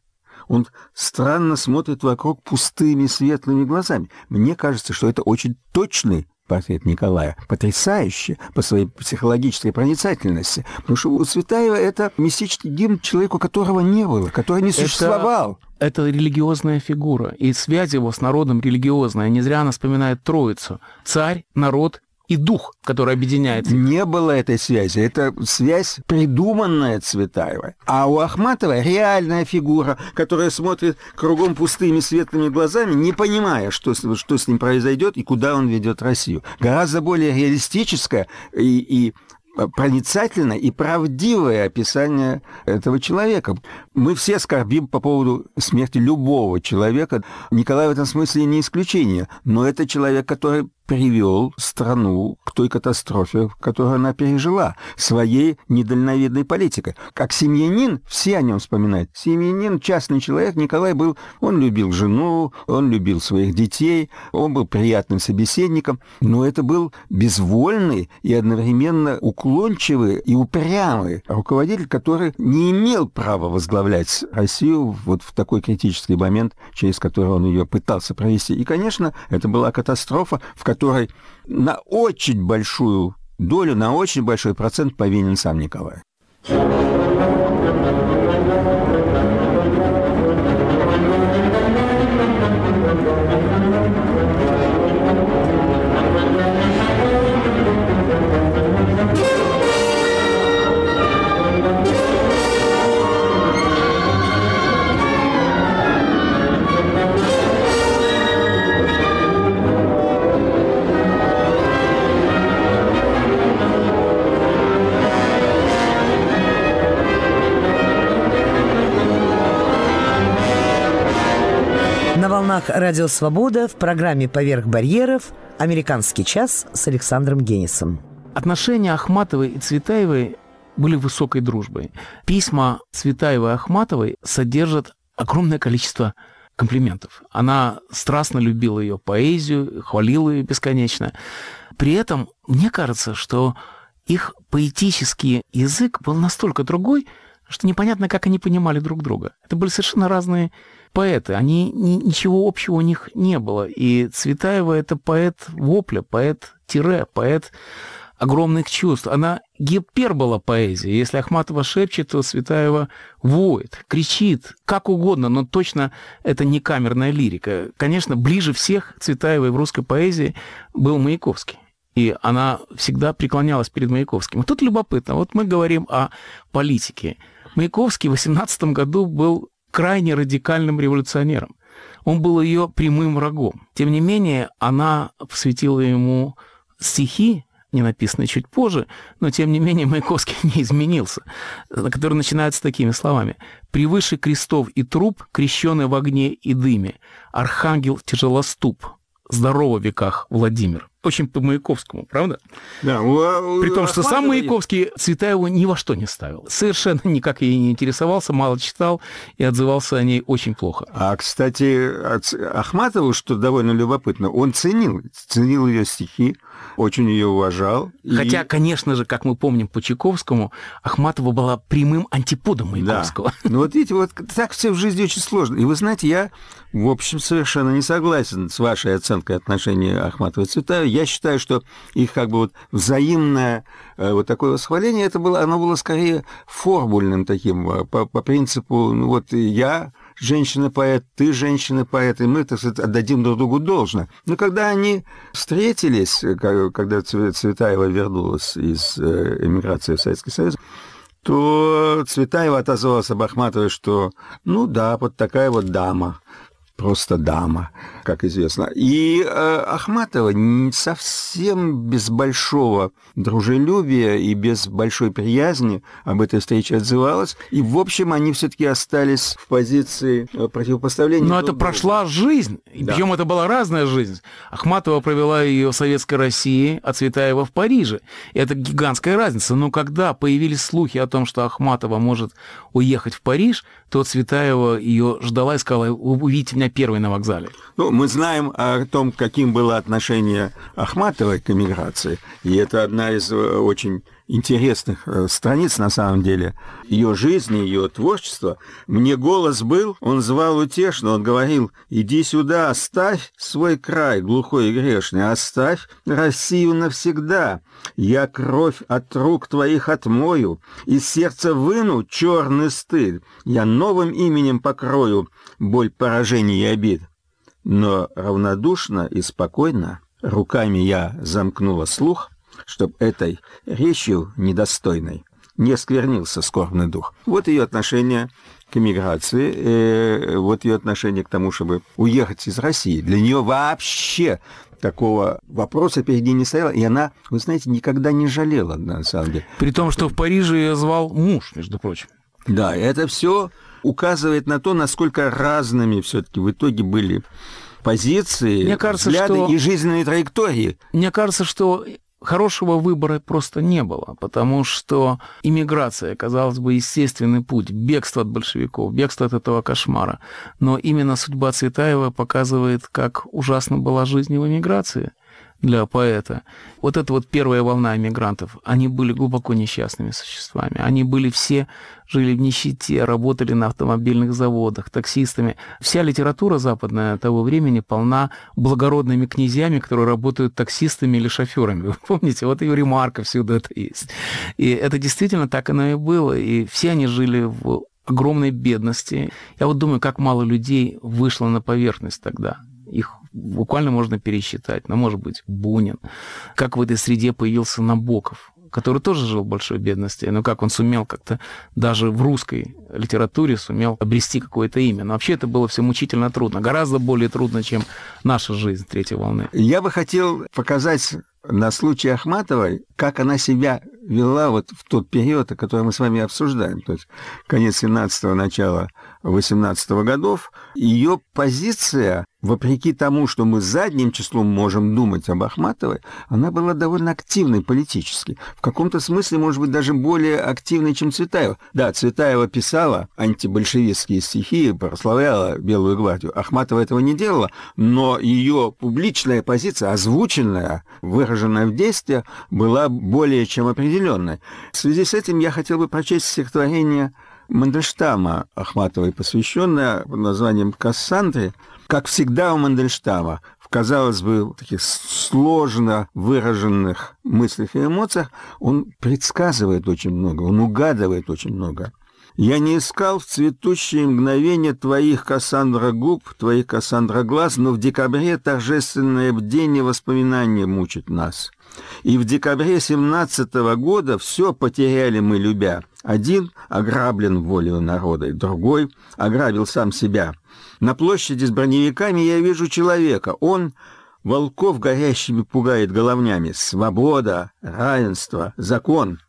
Он странно смотрит вокруг пустыми светлыми глазами. Мне кажется, что это очень точный портрет Николая. Потрясающе по своей психологической проницательности. Потому что у Цветаева это мистический гимн человеку, которого не было, который не существовал. Это, религиозная фигура. И связь его с народом религиозная. Не зря она вспоминает Троицу. Царь, народ и дух, который объединяет. Не было этой связи. Это связь придуманная Цветаева. А у Ахматова реальная фигура, которая смотрит кругом пустыми светлыми глазами, не понимая, что, что с ним произойдет и куда он ведет Россию. Гораздо более реалистическая и, и проницательное и правдивое описание этого человека. Мы все скорбим по поводу смерти любого человека. Николай в этом смысле не исключение, но это человек, который привел страну к той катастрофе, которую она пережила, своей недальновидной политикой. Как семьянин, все о нем вспоминают. Семьянин, частный человек, Николай был, он любил жену, он любил своих детей, он был приятным собеседником, но это был безвольный и одновременно уклончивый и упрямый руководитель, который не имел права возглавлять Россию вот в такой критический момент, через который он ее пытался провести. И, конечно, это была катастрофа, в которой на очень большую долю, на очень большой процент повинен сам Николай. Волнах Радио Свобода в программе «Поверх барьеров» «Американский час» с Александром Генисом. Отношения Ахматовой и Цветаевой были высокой дружбой. Письма Цветаевой и Ахматовой содержат огромное количество комплиментов. Она страстно любила ее поэзию, хвалила ее бесконечно. При этом мне кажется, что их поэтический язык был настолько другой, что непонятно, как они понимали друг друга. Это были совершенно разные поэты. Они, ни, ничего общего у них не было. И Цветаева — это поэт вопля, поэт-тире, поэт огромных чувств. Она гипербола поэзии. Если Ахматова шепчет, то Цветаева воет, кричит, как угодно, но точно это не камерная лирика. Конечно, ближе всех Цветаевой в русской поэзии был Маяковский. И она всегда преклонялась перед Маяковским. Тут любопытно, вот мы говорим о политике. Маяковский в 18 году был крайне радикальным революционером. Он был ее прямым врагом. Тем не менее, она посвятила ему стихи, не написанные чуть позже, но тем не менее Маяковский не изменился, который начинается такими словами. «Превыше крестов и труп, крещенный в огне и дыме, архангел тяжелоступ, здорово веках, Владимир» очень по Маяковскому, правда? Да. При том, что сам Маяковский Цветаеву ни во что не ставил. Совершенно никак ей не интересовался, мало читал и отзывался о ней очень плохо. А, кстати, Ахматову, что довольно любопытно, он ценил, ценил ее стихи, очень ее уважал. Хотя, и... конечно же, как мы помним по Чайковскому, Ахматова была прямым антиподом Маяковского. Да. Ну вот видите, вот так все в жизни очень сложно. И вы знаете, я, в общем, совершенно не согласен с вашей оценкой отношений Ахматова и Цветаева. Я считаю, что их как бы вот взаимное э, вот такое восхваление, это было, оно было скорее формульным таким, э, по, по принципу, ну вот я женщина-поэт, ты женщина-поэт, и мы, так сказать, отдадим друг другу должное. Но когда они встретились, когда Цветаева вернулась из э, эмиграции в Советский Союз, то Цветаева отозвалась об Ахматовой, что ну да, вот такая вот дама просто дама, как известно. И э, Ахматова совсем без большого дружелюбия и без большой приязни об этой встрече отзывалась. И, в общем, они все-таки остались в позиции э, противопоставления. Но это прошла жизнь. Да. Причем это была разная жизнь. Ахматова провела ее в Советской России, а Цветаева в Париже. И это гигантская разница. Но когда появились слухи о том, что Ахматова может уехать в Париж, то Цветаева ее ждала и сказала, увидите меня первой на вокзале. Ну, мы знаем о том, каким было отношение Ахматовой к эмиграции, и это одна из э, очень интересных э, страниц, на самом деле, ее жизни, ее творчества. Мне голос был, он звал утешно, он говорил, иди сюда, оставь свой край, глухой и грешный, оставь Россию навсегда. Я кровь от рук твоих отмою, из сердца выну черный стыд. Я новым именем покрою боль поражений и обид. Но равнодушно и спокойно руками я замкнула слух, чтобы этой речью недостойной не сквернился скорбный дух. Вот ее отношение к эмиграции, э, вот ее отношение к тому, чтобы уехать из России. Для нее вообще такого вопроса перед ней не стояло, и она, вы знаете, никогда не жалела, на самом деле. При том, что в Париже ее звал муж, между прочим. Да, это все указывает на то, насколько разными все-таки в итоге были позиции, Мне кажется, взгляды что... и жизненные траектории. Мне кажется, что хорошего выбора просто не было, потому что иммиграция, казалось бы, естественный путь, бегство от большевиков, бегство от этого кошмара. Но именно судьба Цветаева показывает, как ужасна была жизнь в эмиграции для поэта. Вот эта вот первая волна иммигрантов, они были глубоко несчастными существами. Они были все, жили в нищете, работали на автомобильных заводах, таксистами. Вся литература западная того времени полна благородными князьями, которые работают таксистами или шоферами. Вы помните, вот и ремарка всюду это есть. И это действительно так оно и было. И все они жили в огромной бедности. Я вот думаю, как мало людей вышло на поверхность тогда. Их буквально можно пересчитать, но, может быть, Бунин. Как в этой среде появился Набоков, который тоже жил в большой бедности, но как он сумел как-то даже в русской литературе сумел обрести какое-то имя. Но вообще это было все мучительно трудно, гораздо более трудно, чем наша жизнь третьей волны. Я бы хотел показать на случай Ахматовой, как она себя вела вот в тот период, о котором мы с вами обсуждаем, то есть конец 17-го, начало 18-го годов, ее позиция вопреки тому, что мы задним числом можем думать об Ахматовой, она была довольно активной политически. В каком-то смысле, может быть, даже более активной, чем Цветаева. Да, Цветаева писала антибольшевистские стихи, прославляла Белую гвардию. Ахматова этого не делала, но ее публичная позиция, озвученная, выраженная в действии, была более чем определенной. В связи с этим я хотел бы прочесть стихотворение Мандельштама Ахматовой, посвященное под названием «Кассандре», как всегда у Мандельштама, в, казалось бы, таких сложно выраженных мыслях и эмоциях, он предсказывает очень много, он угадывает очень много. Я не искал в цветущие мгновения твоих, Кассандра, губ, твоих, Кассандра, глаз, но в декабре торжественное бдение воспоминания мучит нас. И в декабре семнадцатого года все потеряли мы, любя. Один ограблен волею народа, другой ограбил сам себя. На площади с броневиками я вижу человека. Он волков горящими пугает головнями. Свобода, равенство, закон.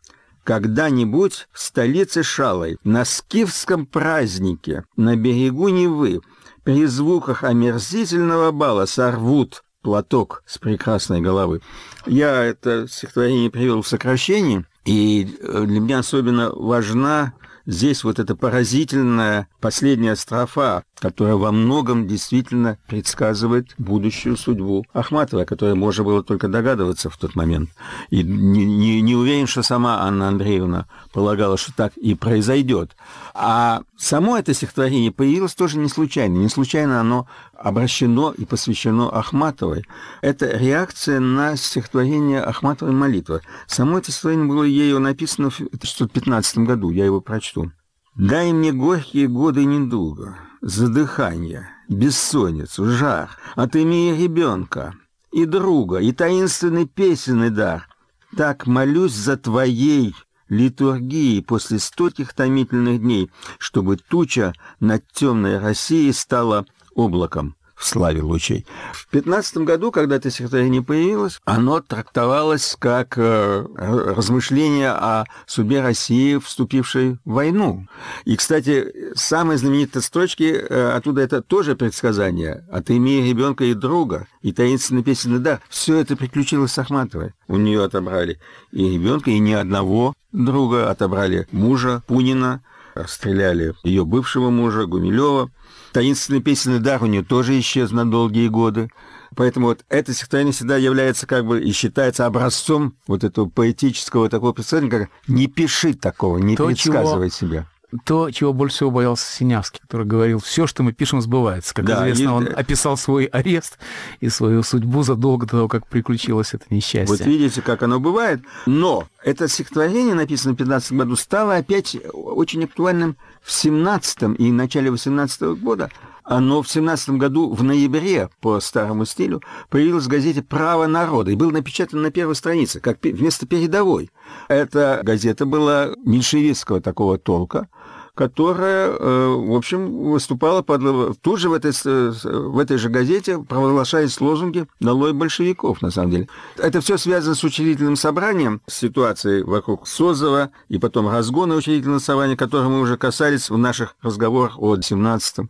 Когда-нибудь в столице Шалой, на скифском празднике, на берегу Невы, при звуках омерзительного бала сорвут платок с прекрасной головы. Я это стихотворение привел в сокращении, и э, для меня особенно важна здесь вот эта поразительная последняя строфа, которая во многом действительно предсказывает будущую судьбу Ахматовой, о которой можно было только догадываться в тот момент. И не, не, не уверен, что сама Анна Андреевна полагала, что так и произойдет. А само это стихотворение появилось тоже не случайно. Не случайно оно обращено и посвящено Ахматовой. Это реакция на стихотворение Ахматовой молитвы. Само это стихотворение было ею написано в 1915 году, я его прочту. «Дай мне горькие годы недуга, задыхание, бессонницу, жар, отыми ребенка, и друга, и таинственный песенный дар. Так молюсь за твоей литургии после стольких томительных дней, чтобы туча над темной Россией стала облаком в славе лучей. В 15 году, когда это стихотворение появилось, оно трактовалось как э, размышление о судьбе России, вступившей в войну. И, кстати, самые знаменитые строчки э, оттуда это тоже предсказание. «А ты имея ребенка и друга, и таинственная песня да». Все это приключилось с Ахматовой. У нее отобрали и ребенка, и ни одного друга, отобрали мужа Пунина, расстреляли ее бывшего мужа Гумилева. Таинственный песенный дар у нее тоже исчез на долгие годы. Поэтому вот это стихотворение всегда является как бы и считается образцом вот этого поэтического такого представления, как «не пиши такого, не То, предсказывай чего... себя» то, чего больше всего боялся Синявский, который говорил, все, что мы пишем, сбывается. Как да, известно, и... он описал свой арест и свою судьбу задолго до того, как приключилось это несчастье. Вот видите, как оно бывает. Но это стихотворение, написанное в 15 году, стало опять очень актуальным в 17 и начале 18 года. Оно в 17 году в ноябре по старому стилю появилось в газете «Право народа» и был напечатан на первой странице, как вместо передовой. Эта газета была меньшевистского такого толка, которая, э, в общем, выступала под... тут же в этой, в этой же газете провозглашаясь лозунги «Долой большевиков», на самом деле. Это все связано с учредительным собранием, с ситуацией вокруг Созова и потом разгона учредительного собрания, которого мы уже касались в наших разговорах о 17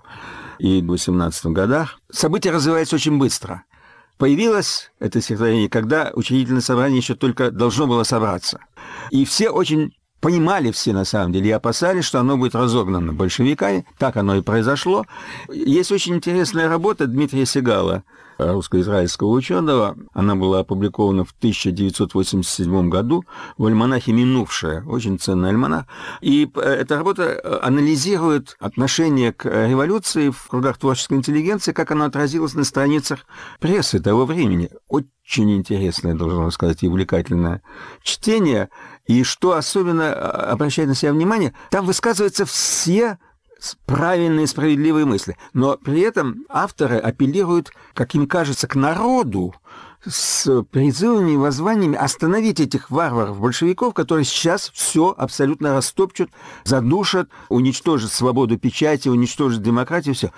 и 18 годах. События развиваются очень быстро. Появилось это стихотворение, когда учредительное собрание еще только должно было собраться. И все очень понимали все на самом деле и опасались, что оно будет разогнано большевиками. Так оно и произошло. Есть очень интересная работа Дмитрия Сегала, русско-израильского ученого. Она была опубликована в 1987 году в альманахе «Минувшая». Очень ценный альманах. И э, эта работа э, анализирует отношение к революции в кругах творческой интеллигенции, как оно отразилось на страницах прессы того времени. Очень интересное, должен сказать, и увлекательное чтение. И что особенно э, обращает на себя внимание, там высказываются все правильные, справедливые мысли. Но при этом авторы апеллируют, как им кажется, к народу, с призывами и воззваниями остановить этих варваров-большевиков, которые сейчас все абсолютно растопчут, задушат, уничтожат свободу печати, уничтожат демократию, все.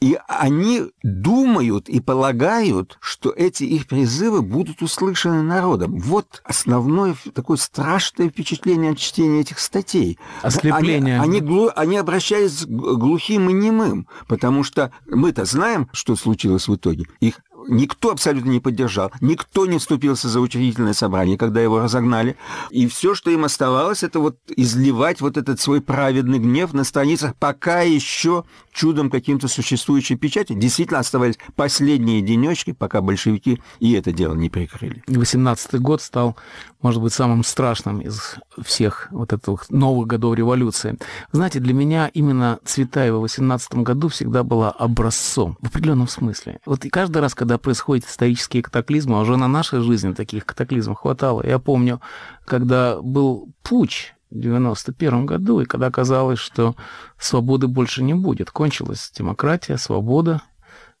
И они думают и полагают, что эти их призывы будут услышаны народом. Вот основное такое страшное впечатление от чтения этих статей. Ослепление. Они, они, глу, они обращались к глухим и немым, потому что мы-то знаем, что случилось в итоге. Их никто абсолютно не поддержал, никто не вступился за учредительное собрание, когда его разогнали. И все, что им оставалось, это вот изливать вот этот свой праведный гнев на страницах пока еще чудом каким-то существующей печати. Действительно оставались последние денечки, пока большевики и это дело не прикрыли. 18 год стал, может быть, самым страшным из всех вот этих новых годов революции. Знаете, для меня именно Цветаева в 18 году всегда была образцом в определенном смысле. Вот и каждый раз, когда происходят исторические катаклизмы, а уже на нашей жизни таких катаклизмов хватало. Я помню, когда был путь в 91 году, и когда казалось, что свободы больше не будет, кончилась демократия, свобода,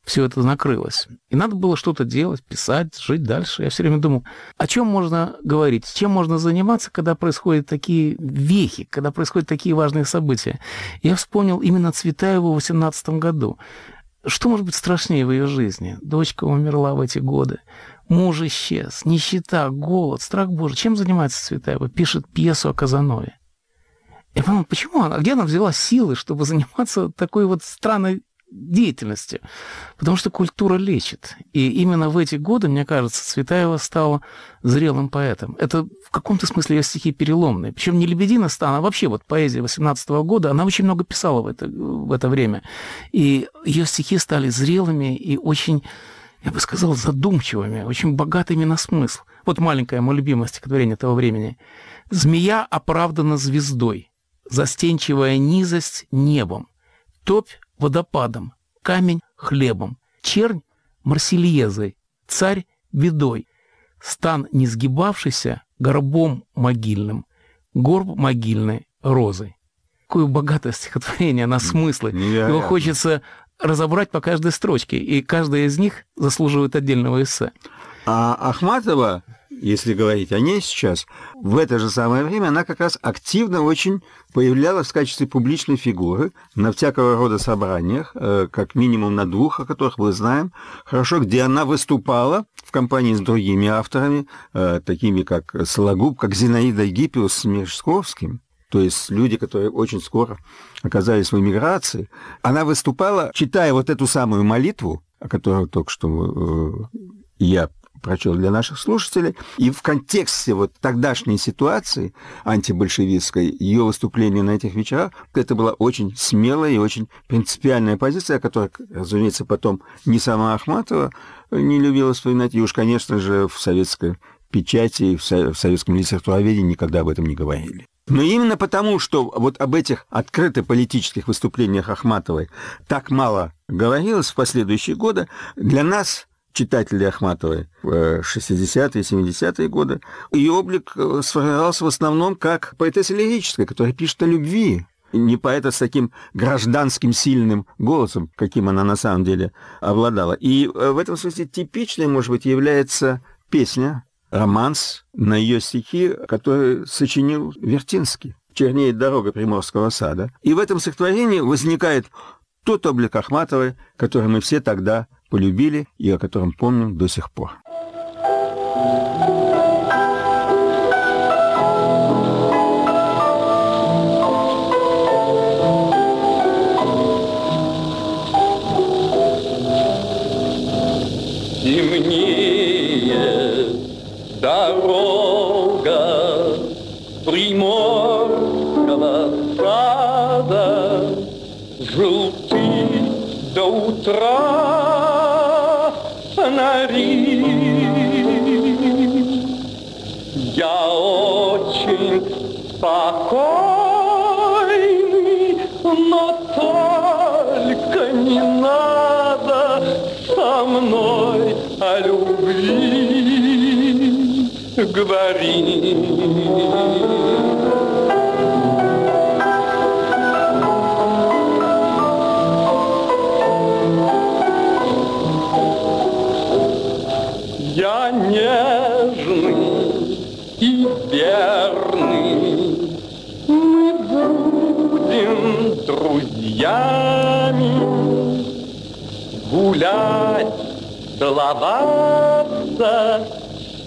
все это накрылось. И надо было что-то делать, писать, жить дальше. Я все время думал, о чем можно говорить, чем можно заниматься, когда происходят такие вехи, когда происходят такие важные события. Я вспомнил именно Цветаеву в 18 году. Что может быть страшнее в ее жизни? Дочка умерла в эти годы. Муж исчез. Нищета, голод, страх Божий. Чем занимается Цветаева? Пишет пьесу о Казанове. Я подумал, почему она, где она взяла силы, чтобы заниматься такой вот странной деятельности. Потому что культура лечит. И именно в эти годы, мне кажется, Цветаева стала зрелым поэтом. Это в каком-то смысле ее стихи переломные. Причем не Лебедина стала, а вообще вот поэзия 18 -го года, она очень много писала в это, в это время. И ее стихи стали зрелыми и очень, я бы сказал, задумчивыми, очень богатыми на смысл. Вот маленькое мое любимое стихотворение того времени. «Змея оправдана звездой, застенчивая низость небом, топь водопадом, камень хлебом, чернь марсельезой, царь бедой, стан не сгибавшийся горбом могильным, горб могильной розой. Какое богатое стихотворение на смыслы. Невероятно. Его хочется разобрать по каждой строчке, и каждая из них заслуживает отдельного эссе. А Ахматова если говорить о ней сейчас, в это же самое время она как раз активно очень появлялась в качестве публичной фигуры на всякого рода собраниях, э, как минимум на двух, о которых мы знаем хорошо, где она выступала в компании с другими авторами, э, такими как Сологуб, как Зинаида Гиппиус с Мережковским, то есть люди, которые очень скоро оказались в эмиграции. Она выступала, читая вот эту самую молитву, о которой только что э, я прочел для наших слушателей. И в контексте вот тогдашней ситуации антибольшевистской, ее выступления на этих вечерах, это была очень смелая и очень принципиальная позиция, которую, разумеется, потом не сама Ахматова не любила вспоминать, и уж, конечно же, в советской печати в советском литературоведении никогда об этом не говорили. Но именно потому, что вот об этих открыто политических выступлениях Ахматовой так мало говорилось в последующие годы, для нас читателей Ахматовой в 60-е, 70-е годы, ее облик э, сформировался в основном как поэтесса лирическая, которая пишет о любви, не поэта с таким гражданским сильным голосом, каким она на самом деле обладала. И э, в этом смысле типичной, может быть, является песня, романс на ее стихи, который сочинил Вертинский. «Чернеет дорога Приморского сада». И в этом стихотворении возникает тот облик Ахматовой, который мы все тогда полюбили и о котором помним до сих пор. Темнее дорога приморского сада, желтый до утра спокойный, но только не надо со мной о любви говорить. Гулять, целоваться,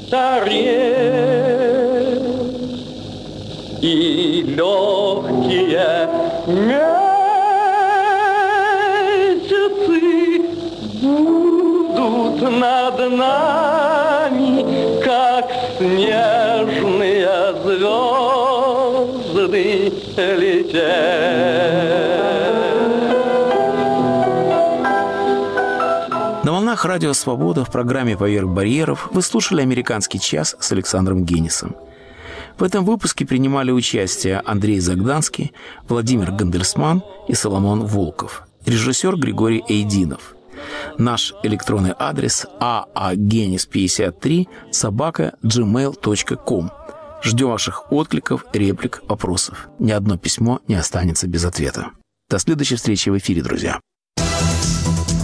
стареть. И легкие месяцы будут над нами, Волнах радио «Свобода» в программе «Поверх барьеров» вы слушали «Американский час» с Александром Генисом. В этом выпуске принимали участие Андрей Загданский, Владимир Гандельсман и Соломон Волков, режиссер Григорий Эйдинов – Наш электронный адрес aagenis53 собака gmail.com. Ждем ваших откликов, реплик, вопросов. Ни одно письмо не останется без ответа. До следующей встречи в эфире, друзья.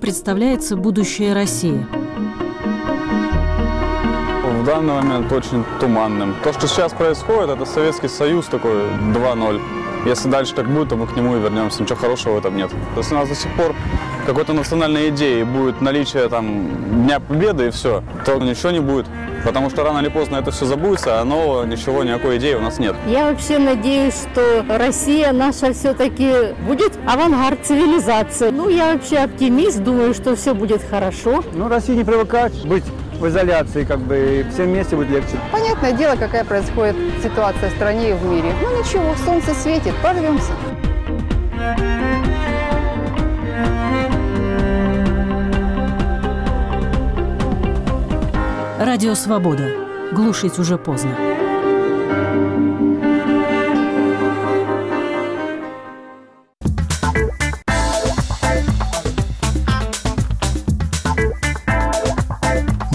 Представляется будущее России? в данный момент очень туманным. То, что сейчас происходит, это Советский Союз такой 2-0. Если дальше так будет, то мы к нему и вернемся. Ничего хорошего в этом нет. Если у нас до сих пор какой-то национальной идеи будет наличие там Дня Победы и все, то ничего не будет. Потому что рано или поздно это все забудется, а нового ничего, никакой идеи у нас нет. Я вообще надеюсь, что Россия наша все-таки будет авангард цивилизации. Ну, я вообще оптимист, думаю, что все будет хорошо. Ну, Россия не привыкать быть в изоляции, как бы, и всем вместе будет легче. Понятное дело, какая происходит ситуация в стране и в мире. Ну ничего, солнце светит, порвемся. Радио «Свобода». Глушить уже поздно.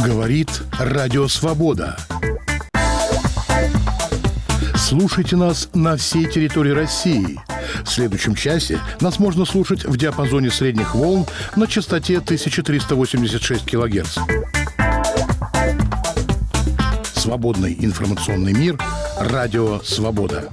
Говорит Радио Свобода. Слушайте нас на всей территории России. В следующем часе нас можно слушать в диапазоне средних волн на частоте 1386 кГц. Свободный информационный мир. Радио Свобода.